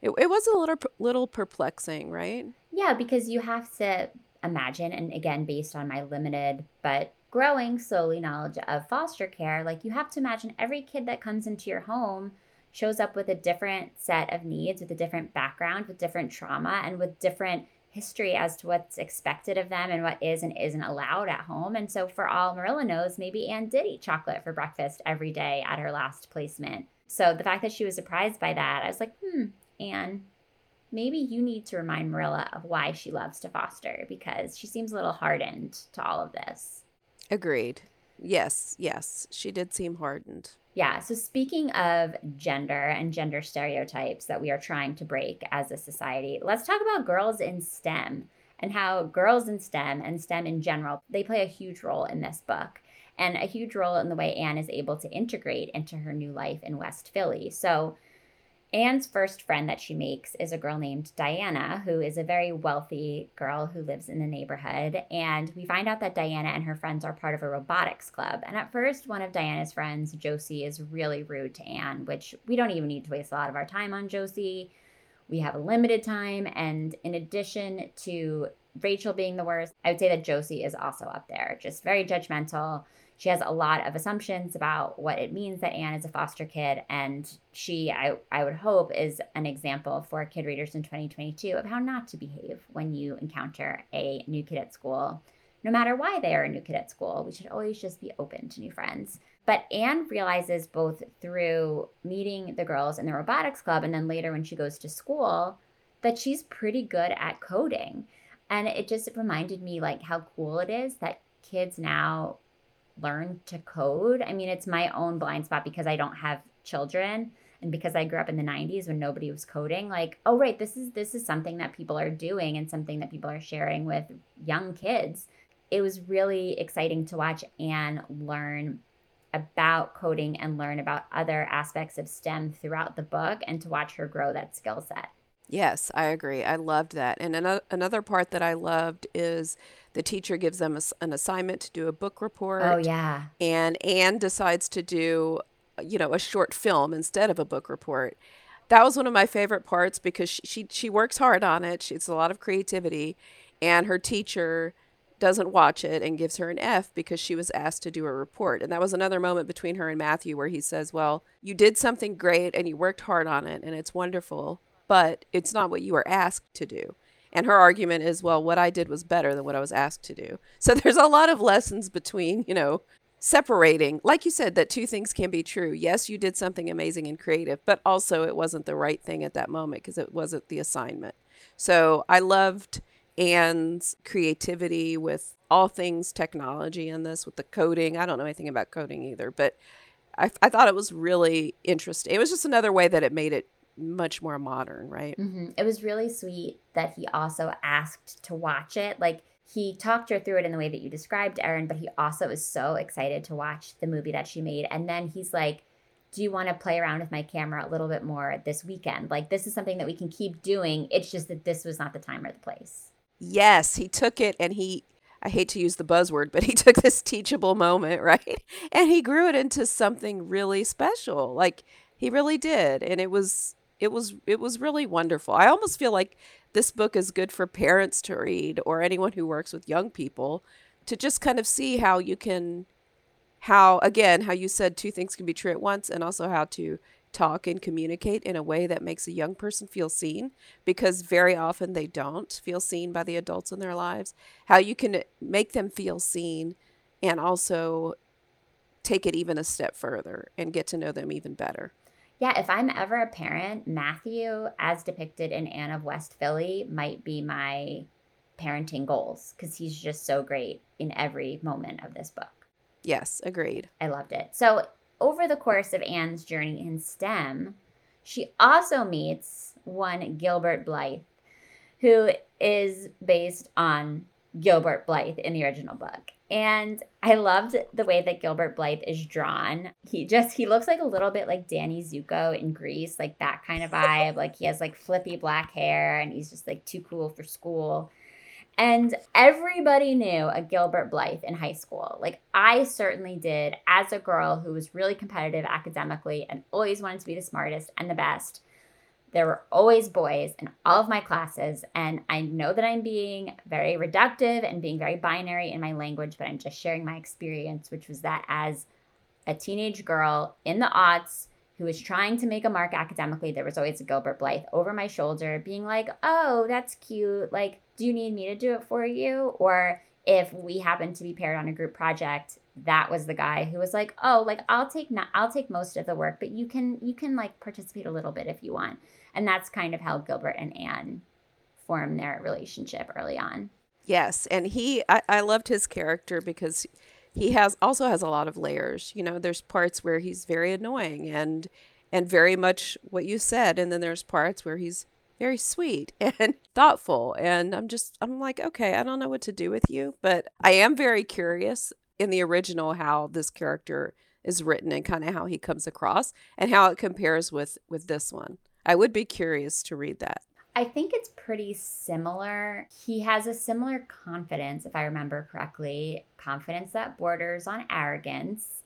it, it was a little little perplexing, right? Yeah, because you have to imagine, and again, based on my limited but growing slowly knowledge of foster care, like you have to imagine every kid that comes into your home shows up with a different set of needs, with a different background, with different trauma, and with different history as to what's expected of them and what is and isn't allowed at home. And so, for all Marilla knows, maybe Anne did eat chocolate for breakfast every day at her last placement. So, the fact that she was surprised by that, I was like, hmm, Anne, maybe you need to remind Marilla of why she loves to foster because she seems a little hardened to all of this. Agreed. Yes, yes, she did seem hardened. Yeah. So, speaking of gender and gender stereotypes that we are trying to break as a society, let's talk about girls in STEM and how girls in STEM and STEM in general, they play a huge role in this book and a huge role in the way Anne is able to integrate into her new life in West Philly. So, Anne's first friend that she makes is a girl named Diana, who is a very wealthy girl who lives in the neighborhood. And we find out that Diana and her friends are part of a robotics club. And at first, one of Diana's friends, Josie, is really rude to Anne, which we don't even need to waste a lot of our time on Josie. We have a limited time. And in addition to Rachel being the worst, I would say that Josie is also up there, just very judgmental she has a lot of assumptions about what it means that Anne is a foster kid. And she, I, I would hope, is an example for kid readers in 2022 of how not to behave when you encounter a new kid at school. No matter why they are a new kid at school, we should always just be open to new friends. But Anne realizes both through meeting the girls in the robotics club and then later when she goes to school that she's pretty good at coding. And it just reminded me like how cool it is that kids now learn to code. I mean, it's my own blind spot because I don't have children and because I grew up in the 90s when nobody was coding like oh right this is this is something that people are doing and something that people are sharing with young kids it was really exciting to watch Anne learn about coding and learn about other aspects of STEM throughout the book and to watch her grow that skill set. Yes, I agree. I loved that. And another, another part that I loved is the teacher gives them a, an assignment to do a book oh, report. Oh, yeah. And Anne decides to do, you know, a short film instead of a book report. That was one of my favorite parts because she, she, she works hard on it. She, it's a lot of creativity. And her teacher doesn't watch it and gives her an F because she was asked to do a report. And that was another moment between her and Matthew where he says, Well, you did something great and you worked hard on it and it's wonderful, but it's not what you were asked to do. And her argument is, well, what I did was better than what I was asked to do. So there's a lot of lessons between, you know, separating, like you said, that two things can be true. Yes, you did something amazing and creative, but also it wasn't the right thing at that moment because it wasn't the assignment. So I loved Anne's creativity with all things technology in this, with the coding. I don't know anything about coding either, but I, I thought it was really interesting. It was just another way that it made it much more modern, right? Mm-hmm. It was really sweet that he also asked to watch it. Like he talked her through it in the way that you described, Erin, but he also was so excited to watch the movie that she made. And then he's like, do you want to play around with my camera a little bit more this weekend? Like, this is something that we can keep doing. It's just that this was not the time or the place. Yes, he took it and he, I hate to use the buzzword, but he took this teachable moment, right? And he grew it into something really special. Like, he really did. And it was, it was it was really wonderful. I almost feel like this book is good for parents to read or anyone who works with young people to just kind of see how you can how again how you said two things can be true at once and also how to talk and communicate in a way that makes a young person feel seen because very often they don't feel seen by the adults in their lives how you can make them feel seen and also take it even a step further and get to know them even better yeah, if I'm ever a parent, Matthew, as depicted in Anne of West Philly, might be my parenting goals because he's just so great in every moment of this book. Yes, agreed. I loved it. So, over the course of Anne's journey in STEM, she also meets one Gilbert Blythe, who is based on Gilbert Blythe in the original book. And I loved the way that Gilbert Blythe is drawn. He just he looks like a little bit like Danny Zuko in Grease, like that kind of vibe. like he has like flippy black hair and he's just like too cool for school. And everybody knew a Gilbert Blythe in high school. Like I certainly did as a girl who was really competitive academically and always wanted to be the smartest and the best there were always boys in all of my classes. And I know that I'm being very reductive and being very binary in my language, but I'm just sharing my experience, which was that as a teenage girl in the aughts who was trying to make a mark academically, there was always a Gilbert Blythe over my shoulder being like, oh, that's cute. Like, do you need me to do it for you? Or if we happened to be paired on a group project that was the guy who was like oh like i'll take not i'll take most of the work but you can you can like participate a little bit if you want and that's kind of how Gilbert and Anne form their relationship early on. Yes, and he I, I loved his character because he has also has a lot of layers. You know, there's parts where he's very annoying and and very much what you said, and then there's parts where he's very sweet and thoughtful. And I'm just I'm like, okay, I don't know what to do with you, but I am very curious in the original how this character is written and kind of how he comes across and how it compares with with this one. I would be curious to read that. I think it's pretty similar. He has a similar confidence, if I remember correctly, confidence that borders on arrogance.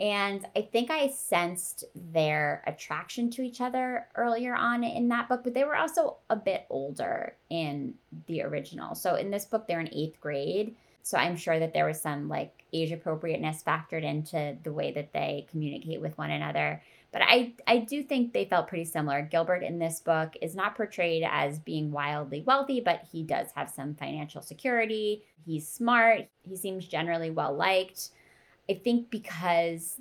And I think I sensed their attraction to each other earlier on in that book, but they were also a bit older in the original. So in this book, they're in eighth grade. So I'm sure that there was some like age appropriateness factored into the way that they communicate with one another. But I, I do think they felt pretty similar. Gilbert in this book is not portrayed as being wildly wealthy, but he does have some financial security. He's smart. He seems generally well liked. I think because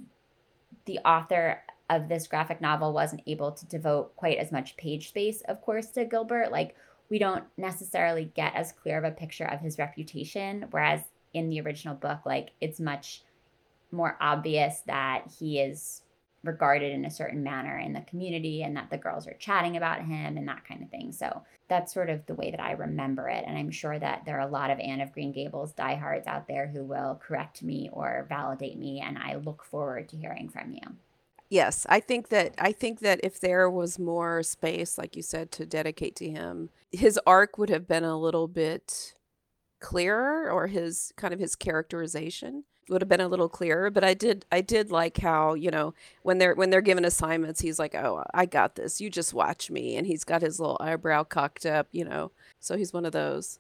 the author of this graphic novel wasn't able to devote quite as much page space, of course, to Gilbert, like we don't necessarily get as clear of a picture of his reputation. Whereas in the original book, like it's much more obvious that he is regarded in a certain manner in the community and that the girls are chatting about him and that kind of thing. So that's sort of the way that I remember it. And I'm sure that there are a lot of Anne of Green Gables diehards out there who will correct me or validate me. And I look forward to hearing from you. Yes, I think that I think that if there was more space, like you said, to dedicate to him, his arc would have been a little bit clearer or his kind of his characterization would have been a little clearer but i did i did like how you know when they're when they're given assignments he's like oh i got this. You just watch me. And he's got his little eyebrow cocked up you know so he's one of those.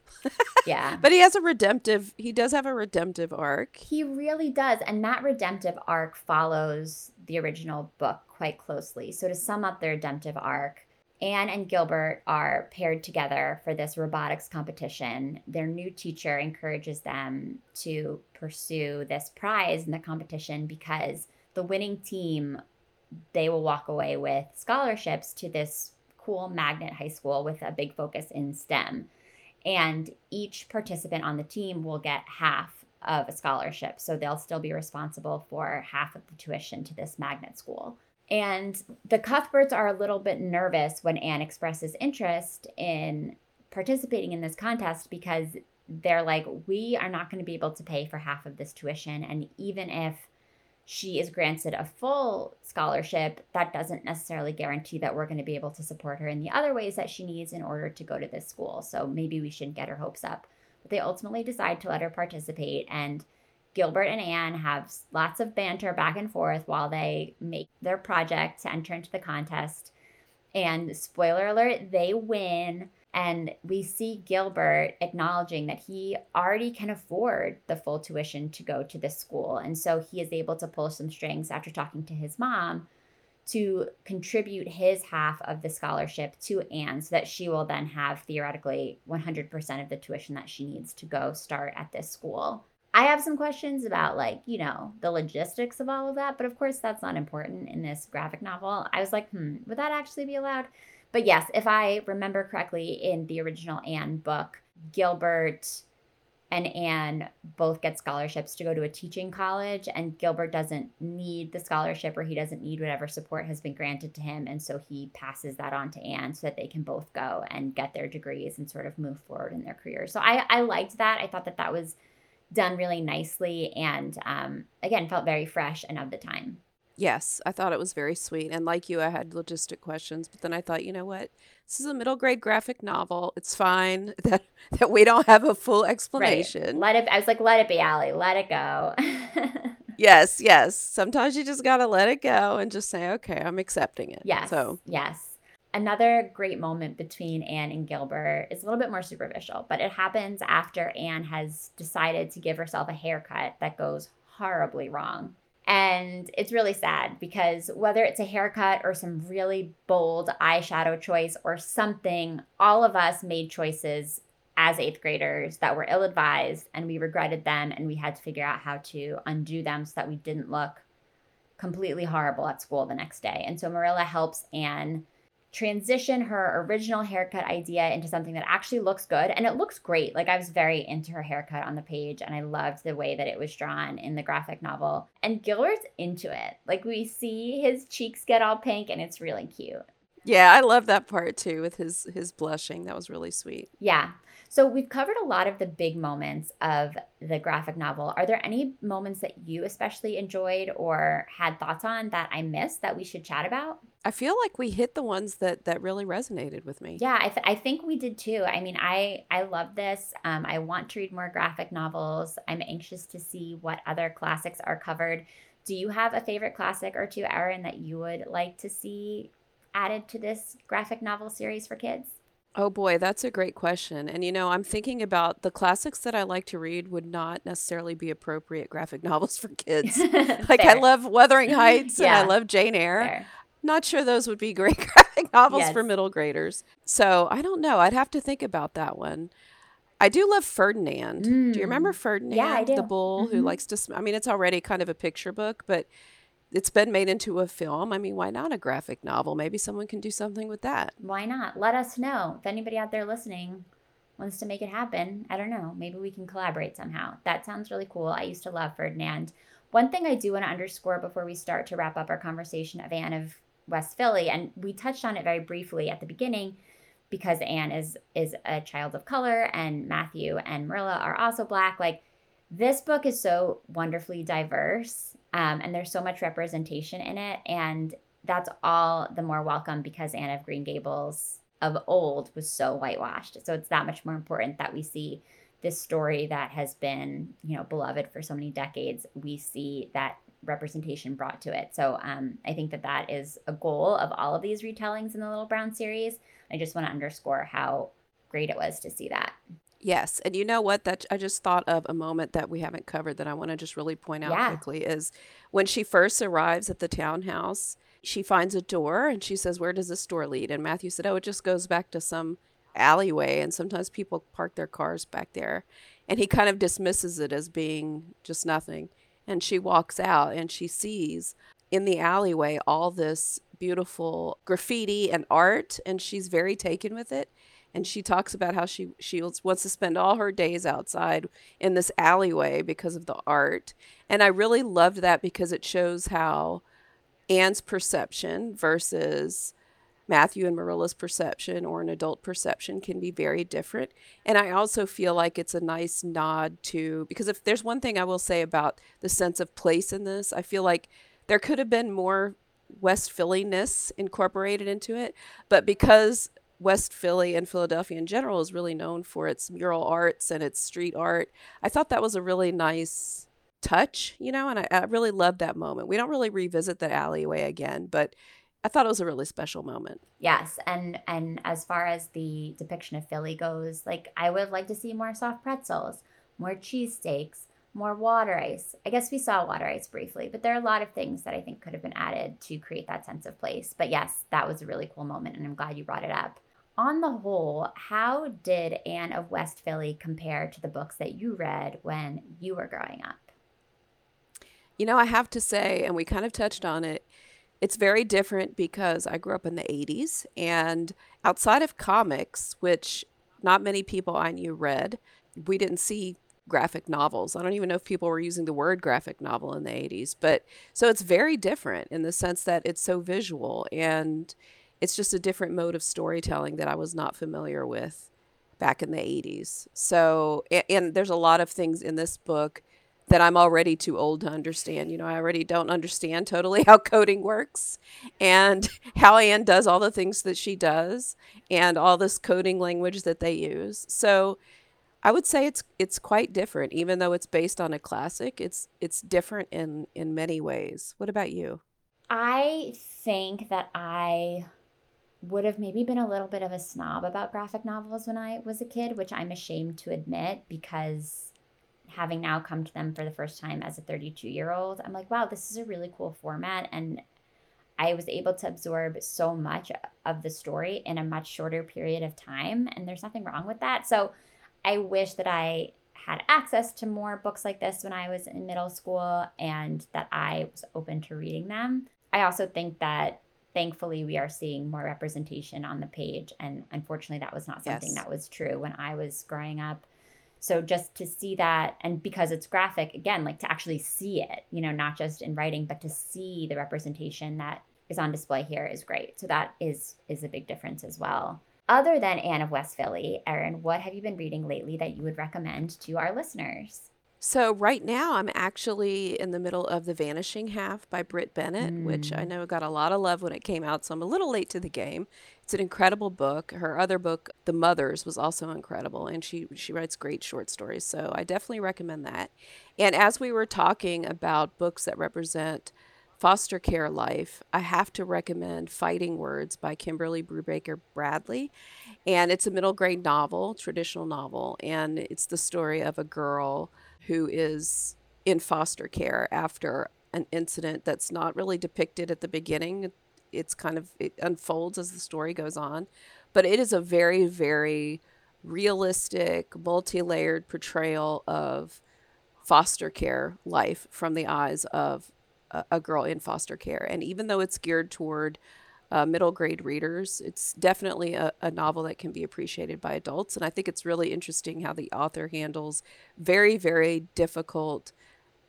Yeah. But he has a redemptive he does have a redemptive arc. He really does and that redemptive arc follows the original book quite closely. So to sum up the redemptive arc Anne and Gilbert are paired together for this robotics competition. Their new teacher encourages them to pursue this prize in the competition because the winning team they will walk away with scholarships to this cool magnet high school with a big focus in STEM. And each participant on the team will get half of a scholarship. So they'll still be responsible for half of the tuition to this magnet school. And the Cuthberts are a little bit nervous when Anne expresses interest in participating in this contest because they're like, we are not going to be able to pay for half of this tuition. And even if she is granted a full scholarship, that doesn't necessarily guarantee that we're going to be able to support her in the other ways that she needs in order to go to this school. So maybe we shouldn't get her hopes up. But they ultimately decide to let her participate. And Gilbert and Anne have lots of banter back and forth while they make their project to enter into the contest. And spoiler alert, they win. And we see Gilbert acknowledging that he already can afford the full tuition to go to this school. And so he is able to pull some strings after talking to his mom to contribute his half of the scholarship to Anne so that she will then have theoretically 100% of the tuition that she needs to go start at this school. I have some questions about like, you know, the logistics of all of that, but of course that's not important in this graphic novel. I was like, hmm, would that actually be allowed? But yes, if I remember correctly in the original Anne book, Gilbert and Anne both get scholarships to go to a teaching college, and Gilbert doesn't need the scholarship or he doesn't need whatever support has been granted to him. And so he passes that on to Anne so that they can both go and get their degrees and sort of move forward in their careers. So I, I liked that. I thought that that was done really nicely and um, again felt very fresh and of the time. Yes i thought it was very sweet and like you i had logistic questions but then i thought you know what? This is a middle grade graphic novel. It's fine that that we don't have a full explanation. Right. let it i was like let it be Alli. let it go. Yes yes. Sometimes you just gotta let it go and just say okay i'm accepting it. Yes so yes Another great moment between Anne and Gilbert is a little bit more superficial, but it happens after Anne has decided to give herself a haircut that goes horribly wrong. And it's really sad because whether it's a haircut or some really bold eyeshadow choice or something, all of us made choices as eighth graders that were ill advised and we regretted them and we had to figure out how to undo them so that we didn't look completely horrible at school the next day. And so Marilla helps Anne transition her original haircut idea into something that actually looks good and it looks great. Like I was very into her haircut on the page and I loved the way that it was drawn in the graphic novel. And Gilbert's into it. Like we see his cheeks get all pink and it's really cute. Yeah, I love that part too with his his blushing. That was really sweet. Yeah. So we've covered a lot of the big moments of the graphic novel. Are there any moments that you especially enjoyed or had thoughts on that I missed that we should chat about? I feel like we hit the ones that that really resonated with me. Yeah, I, th- I think we did too. I mean, I I love this. Um, I want to read more graphic novels. I'm anxious to see what other classics are covered. Do you have a favorite classic or two, Erin, that you would like to see added to this graphic novel series for kids? Oh boy, that's a great question. And you know, I'm thinking about the classics that I like to read would not necessarily be appropriate graphic novels for kids. like I love Wuthering Heights yeah. and I love Jane Eyre. Fair. Not sure those would be great graphic novels yes. for middle graders. So I don't know. I'd have to think about that one. I do love Ferdinand. Mm. Do you remember Ferdinand, yeah, the bull mm-hmm. who likes to? Sm- I mean, it's already kind of a picture book, but it's been made into a film. I mean, why not a graphic novel? Maybe someone can do something with that. Why not? Let us know if anybody out there listening wants to make it happen. I don't know. Maybe we can collaborate somehow. That sounds really cool. I used to love Ferdinand. One thing I do want to underscore before we start to wrap up our conversation of Anne of West Philly, and we touched on it very briefly at the beginning because Anne is is a child of color and Matthew and Marilla are also black. Like this book is so wonderfully diverse um, and there's so much representation in it. And that's all the more welcome because Anne of Green Gables of old was so whitewashed. So it's that much more important that we see this story that has been, you know, beloved for so many decades. We see that representation brought to it. So um, I think that that is a goal of all of these retellings in the Little Brown series. I just want to underscore how great it was to see that. Yes, and you know what? That I just thought of a moment that we haven't covered that I want to just really point out yeah. quickly is when she first arrives at the townhouse. She finds a door and she says, "Where does this door lead?" And Matthew said, "Oh, it just goes back to some alleyway, and sometimes people park their cars back there." And he kind of dismisses it as being just nothing. And she walks out and she sees in the alleyway all this beautiful graffiti and art, and she's very taken with it and she talks about how she she wants to spend all her days outside in this alleyway because of the art. And i really loved that because it shows how anne's perception versus matthew and marilla's perception or an adult perception can be very different. And i also feel like it's a nice nod to because if there's one thing i will say about the sense of place in this i feel like there could have been more west philly ness incorporated into it. But because West Philly and Philadelphia in general is really known for its mural arts and its street art. I thought that was a really nice touch, you know, and I, I really loved that moment. We don't really revisit the alleyway again, but I thought it was a really special moment. Yes, and and as far as the depiction of Philly goes, like I would like to see more soft pretzels, more cheesesteaks, more water ice. I guess we saw water ice briefly, but there are a lot of things that I think could have been added to create that sense of place. But yes, that was a really cool moment, and I'm glad you brought it up on the whole, how did Anne of West Philly compare to the books that you read when you were growing up? You know, I have to say, and we kind of touched on it, it's very different because I grew up in the 80s and outside of comics, which not many people I knew read, we didn't see graphic novels. I don't even know if people were using the word graphic novel in the 80s, but so it's very different in the sense that it's so visual and it's just a different mode of storytelling that I was not familiar with back in the 80s. So, and, and, there's a lot of things in this book that I'm already too old to understand. You know, I already don't understand totally how coding works and how Anne does all the things that she does and all this coding language that they use. So, I would say it's it's quite different even though it's based on a classic. It's it's different in in many ways. What about you? I think that I would have maybe been a little bit of a snob about graphic novels when I was a kid, which I'm ashamed to admit because having now come to them for the first time as a 32 year old, I'm like, wow, this is a really cool format. And I was able to absorb so much of the story in a much shorter period of time. And there's nothing wrong with that. So I wish that I had access to more books like this when I was in middle school and that I was open to reading them. I also think that thankfully we are seeing more representation on the page and unfortunately that was not something Yes. that was true when i was growing up. So just to see that and because it's graphic again like to actually see it you know not just in writing but to see the representation that is on display here is great. So that is is a big difference as well. Other than anne of west philly erin what have you been reading lately that you would recommend to our listeners So right now I'm actually in the middle of The Vanishing Half by Brit Bennett, which I Mm. know got a lot of love when it came out, so I'm a little late to the game. It's an incredible book. Her other book, The Mothers, was also incredible, and she she writes great short stories. So I definitely recommend that. And as we were talking about books that represent foster care life, I have to recommend Fighting Words by Kimberly Brubaker Bradley. And it's a middle grade novel, traditional novel, and it's the story of a girl who is in foster care after an incident that's not really depicted at the beginning. It's kind of it unfolds as the story goes on, but it is a very very realistic, multi-layered portrayal of foster care life from the eyes of a, a girl in foster care. And even though it's geared toward uh, middle grade readers, it's definitely a, a novel that can be appreciated by adults. And I think it's really interesting how the author handles very, very difficult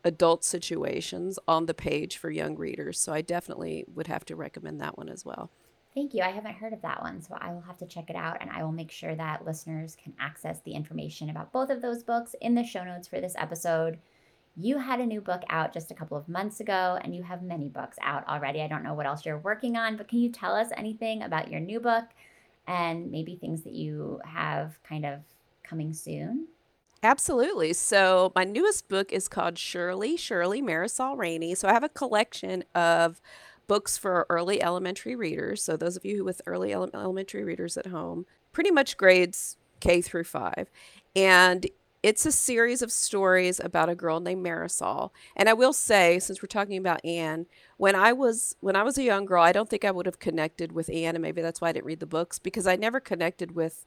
adult situations on the page for young readers. So I definitely would have to recommend that one as well. Thank you. I haven't heard of that one, so I will have to check it out and I will make sure that listeners can access the information about both of those books in the show notes for this episode. You had a new book out just a couple of months ago and you have many books out already. I don't know what else you're working on, but can you tell us anything about your new book and maybe things that you have kind of coming soon? Absolutely. So my newest book is called Surely, Surely Marisol Rainey. So I have a collection of books for early elementary readers. So those of you with early ele- elementary readers at home, pretty much grades K through 5. And it's a series of stories about a girl named Marisol. And I will say, since we're talking about Anne, when I was when I was a young girl, I don't think I would have connected with Anne, and maybe that's why I didn't read the books because I never connected with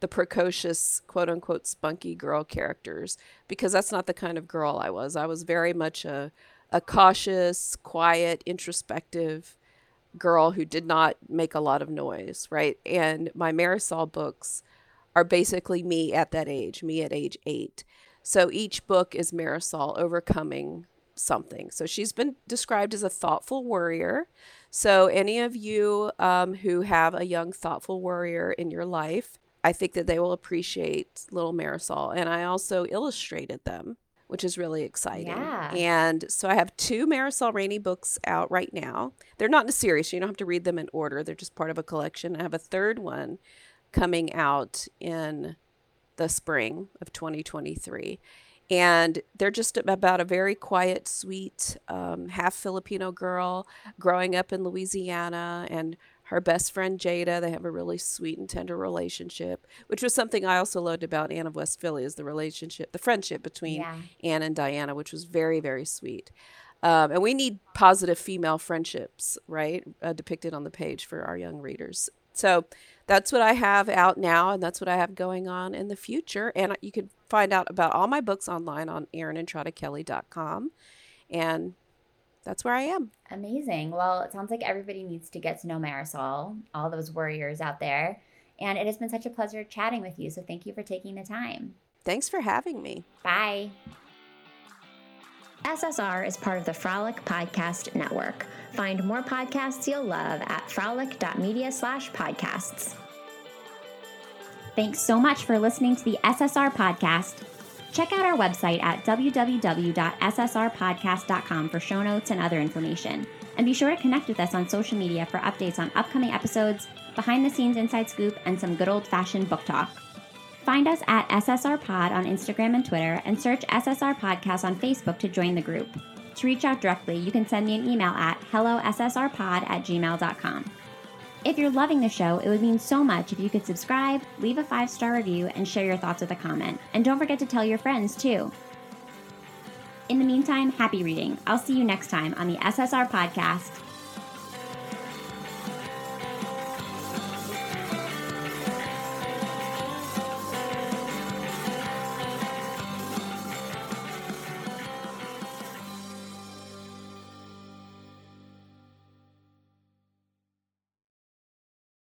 the precocious quote unquote spunky girl characters because that's not the kind of girl I was. I was very much a a cautious, quiet, introspective girl who did not make a lot of noise, right? And my Marisol books are basically me at that age, me at age 8. So each book is Marisol overcoming something. So she's been described as a thoughtful warrior. So any of you um, who have a young thoughtful warrior in your life, I think that they will appreciate little Marisol. And I also illustrated them, which is really exciting. Yeah. And so I have two Marisol Rainey books out right now. They're not in a series, so you don't have to read them in order. They're just part of a collection. I have a third one coming out in the spring of 2023. And they're just about a very quiet, sweet, um, half Filipino girl growing up in Louisiana and her best friend Jada. They have a really sweet and tender relationship, which was something I also loved about Anne of West Philly is the relationship, the friendship between Yeah. Anne and Diana, which was very, very sweet. Um, and we need positive female friendships, right? Uh, depicted on the page for our young readers. So that's what I have out now, and that's what I have going on in the future. And you can find out about all my books online on erinentradakelly.com. And that's where I am. Amazing. Well, it sounds like everybody needs to get to know Marisol, all those warriors out there. And it has been such a pleasure chatting with you. So thank you for taking the time. Thanks for having me. Bye. SSR is part of the Frolic Podcast Network. Find more podcasts you'll love at frolic.media slash podcasts. Thanks so much for listening to the SSR podcast. Check out our website at www.ssrpodcast.com for show notes and other information. And be sure to connect with us on social media for updates on upcoming episodes, behind the scenes inside scoop, and some good old fashioned book talk. Find us at SSR Pod on Instagram and Twitter, and search SSR Podcast on Facebook to join the group. To reach out directly, you can send me an email at hellossrpod at gmail.com. If you're loving the show, it would mean so much if you could subscribe, leave a five star review, and share your thoughts with a comment. And don't forget to tell your friends too. In the meantime, happy reading. I'll see you next time on the SSR Podcast.